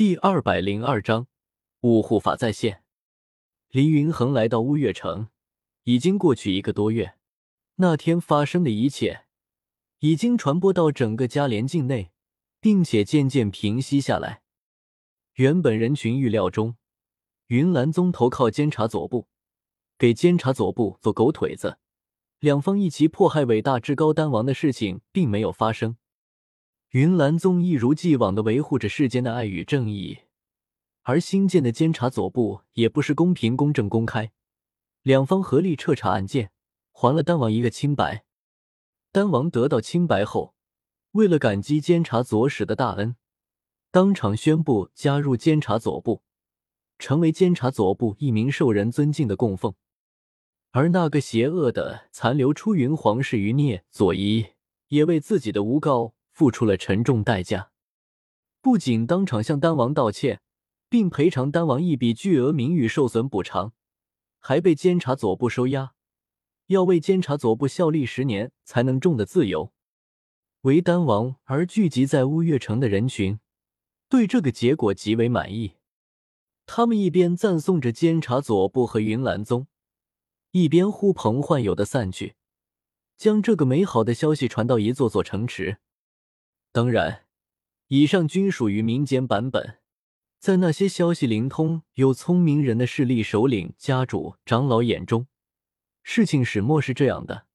第二百零二章五护法再现。黎云恒来到乌月城，已经过去一个多月。那天发生的一切，已经传播到整个嘉联境内，并且渐渐平息下来。原本人群预料中，云岚宗投靠监察左部，给监察左部做狗腿子，两方一起迫害伟大至高丹王的事情，并没有发生。云岚宗一如既往的维护着世间的爱与正义，而新建的监察左部也不是公平、公正、公开，两方合力彻查案件，还了丹王一个清白。丹王得到清白后，为了感激监察左使的大恩，当场宣布加入监察左部，成为监察左部一名受人尊敬的供奉。而那个邪恶的残留出云皇室余孽左仪，也为自己的诬告。付出了沉重代价，不仅当场向丹王道歉，并赔偿丹王一笔巨额名誉受损补偿，还被监察左部收押，要为监察左部效力十年才能重的自由。为丹王而聚集在乌月城的人群，对这个结果极为满意。他们一边赞颂着监察左部和云岚宗，一边呼朋唤友的散去，将这个美好的消息传到一座座城池。当然，以上均属于民间版本。在那些消息灵通、有聪明人的势力首领、家主、长老眼中，事情始末是这样的：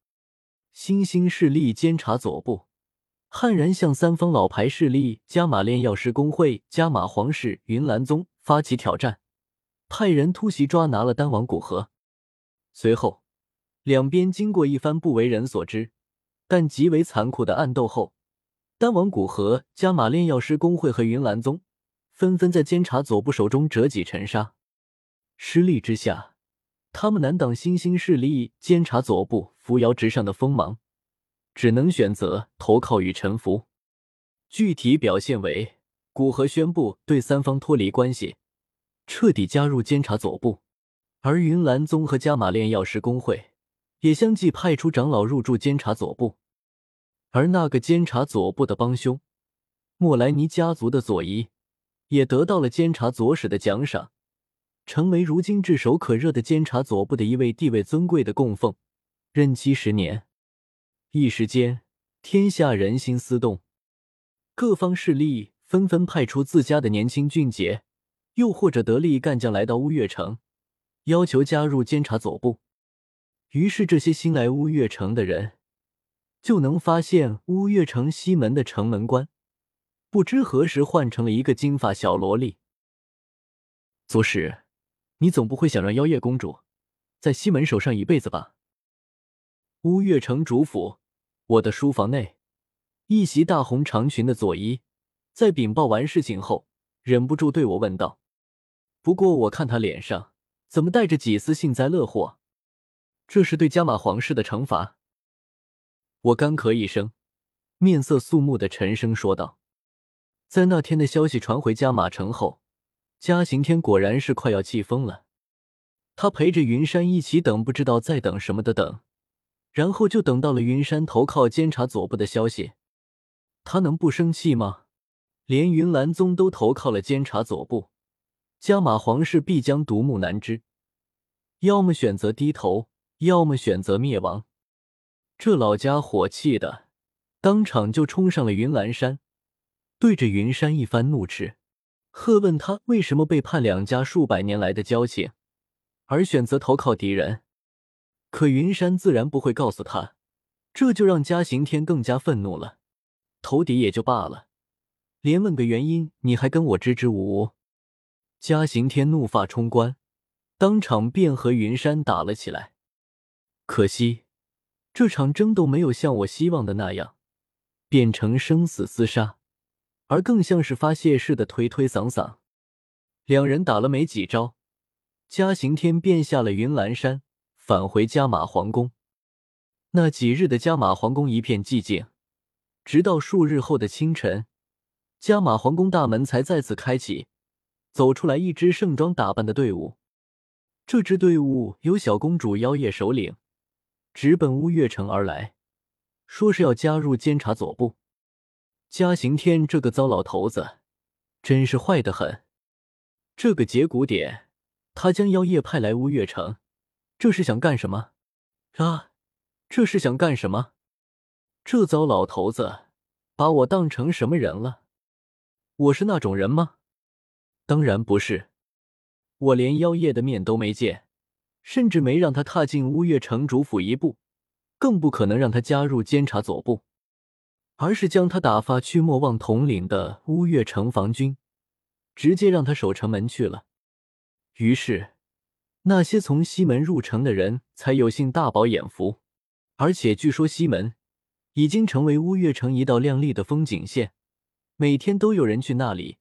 新兴势力监察左部悍然向三方老牌势力加玛炼药师工会、加玛皇室、云岚宗发起挑战，派人突袭抓拿了丹王古河。随后，两边经过一番不为人所知但极为残酷的暗斗后。丹王古河、加玛炼药师公会和云岚宗纷纷在监察左部手中折戟沉沙。失利之下，他们难挡新兴势力监察左部扶摇直上的锋芒，只能选择投靠与臣服。具体表现为：古河宣布对三方脱离关系，彻底加入监察左部；而云岚宗和加玛炼药师公会也相继派出长老入驻监察左部。而那个监察左部的帮凶，莫莱尼家族的左仪，也得到了监察左使的奖赏，成为如今炙手可热的监察左部的一位地位尊贵的供奉，任期十年。一时间，天下人心思动，各方势力纷纷派出自家的年轻俊杰，又或者得力干将来到乌月城，要求加入监察左部。于是，这些新来乌月城的人。就能发现乌月城西门的城门关，不知何时换成了一个金发小萝莉。左使，你总不会想让妖夜公主在西门守上一辈子吧？乌月城主府，我的书房内，一袭大红长裙的左一，在禀报完事情后，忍不住对我问道：“不过我看他脸上怎么带着几丝幸灾乐祸？这是对加玛皇室的惩罚？”我干咳一声，面色肃穆的沉声说道：“在那天的消息传回加马城后，嘉刑天果然是快要气疯了。他陪着云山一起等，不知道在等什么的等，然后就等到了云山投靠监察左部的消息。他能不生气吗？连云岚宗都投靠了监察左部，加马皇室必将独木难支，要么选择低头，要么选择灭亡。”这老家伙气的，当场就冲上了云岚山，对着云山一番怒斥，喝问他为什么背叛两家数百年来的交情，而选择投靠敌人。可云山自然不会告诉他，这就让嘉刑天更加愤怒了。投敌也就罢了，连问个原因你还跟我支支吾吾。嘉刑天怒发冲冠，当场便和云山打了起来。可惜。这场争斗没有像我希望的那样变成生死厮杀，而更像是发泄似的推推搡搡。两人打了没几招，嘉刑天便下了云岚山，返回加马皇宫。那几日的加马皇宫一片寂静，直到数日后的清晨，加马皇宫大门才再次开启，走出来一支盛装打扮的队伍。这支队伍由小公主妖夜首领。直奔乌月城而来，说是要加入监察左部。嘉刑天这个糟老头子，真是坏得很。这个节骨点，他将妖夜派来乌月城，这是想干什么？啊，这是想干什么？这糟老头子把我当成什么人了？我是那种人吗？当然不是。我连妖夜的面都没见，甚至没让他踏进乌月城主府一步，更不可能让他加入监察左部。而是将他打发去莫忘统领的乌月城防军，直接让他守城门去了。于是，那些从西门入城的人才有幸大饱眼福。而且据说西门已经成为乌月城一道亮丽的风景线，每天都有人去那里，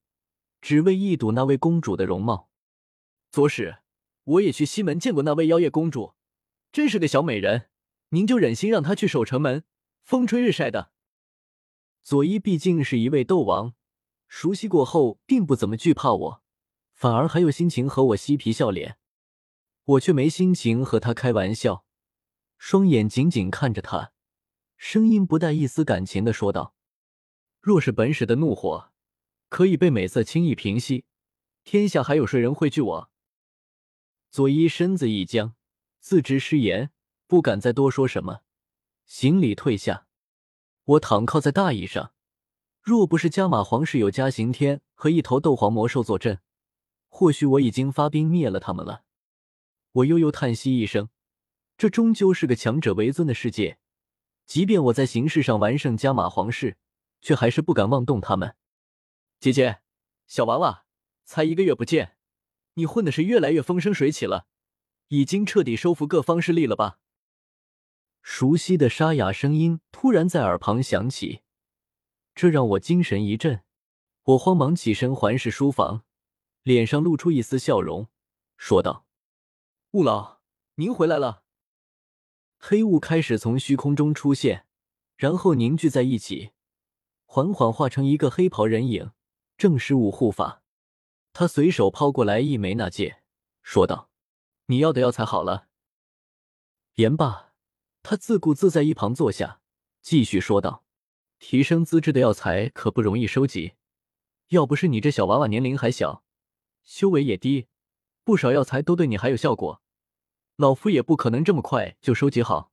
只为一睹那位公主的容貌。左使，我也去西门见过那位妖夜公主，真是个小美人。您就忍心让她去守城门，风吹日晒的？佐伊毕竟是一位斗王，熟悉过后并不怎么惧怕我，反而还有心情和我嬉皮笑脸。我却没心情和他开玩笑，双眼紧紧看着他，声音不带一丝感情的说道：“若是本使的怒火可以被美色轻易平息，天下还有谁人会惧我？”佐伊身子一僵，自知失言，不敢再多说什么，行礼退下。我躺靠在大椅上，若不是加马皇室有加刑天和一头斗皇魔兽坐镇，或许我已经发兵灭了他们了。我悠悠叹息一声，这终究是个强者为尊的世界，即便我在形式上完胜加马皇室，却还是不敢妄动他们。姐姐，小娃娃，才一个月不见，你混的是越来越风生水起了，已经彻底收服各方势力了吧？熟悉的沙哑声音突然在耳旁响起，这让我精神一振。我慌忙起身环视书房，脸上露出一丝笑容，说道：“雾老，您回来了。”黑雾开始从虚空中出现，然后凝聚在一起，缓缓化成一个黑袍人影，正是五护法。他随手抛过来一枚纳戒，说道：“你要的药材好了。”言罢。他自顾自在一旁坐下，继续说道：“提升资质的药材可不容易收集，要不是你这小娃娃年龄还小，修为也低，不少药材都对你还有效果，老夫也不可能这么快就收集好。”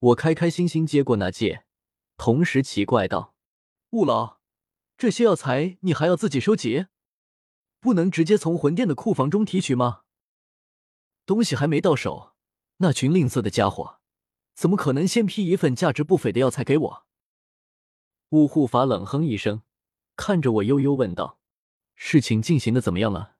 我开开心心接过那戒，同时奇怪道：“雾老，这些药材你还要自己收集？不能直接从魂殿的库房中提取吗？东西还没到手，那群吝啬的家伙！”怎么可能先批一份价值不菲的药材给我？雾护法冷哼一声，看着我悠悠问道：“事情进行的怎么样了？”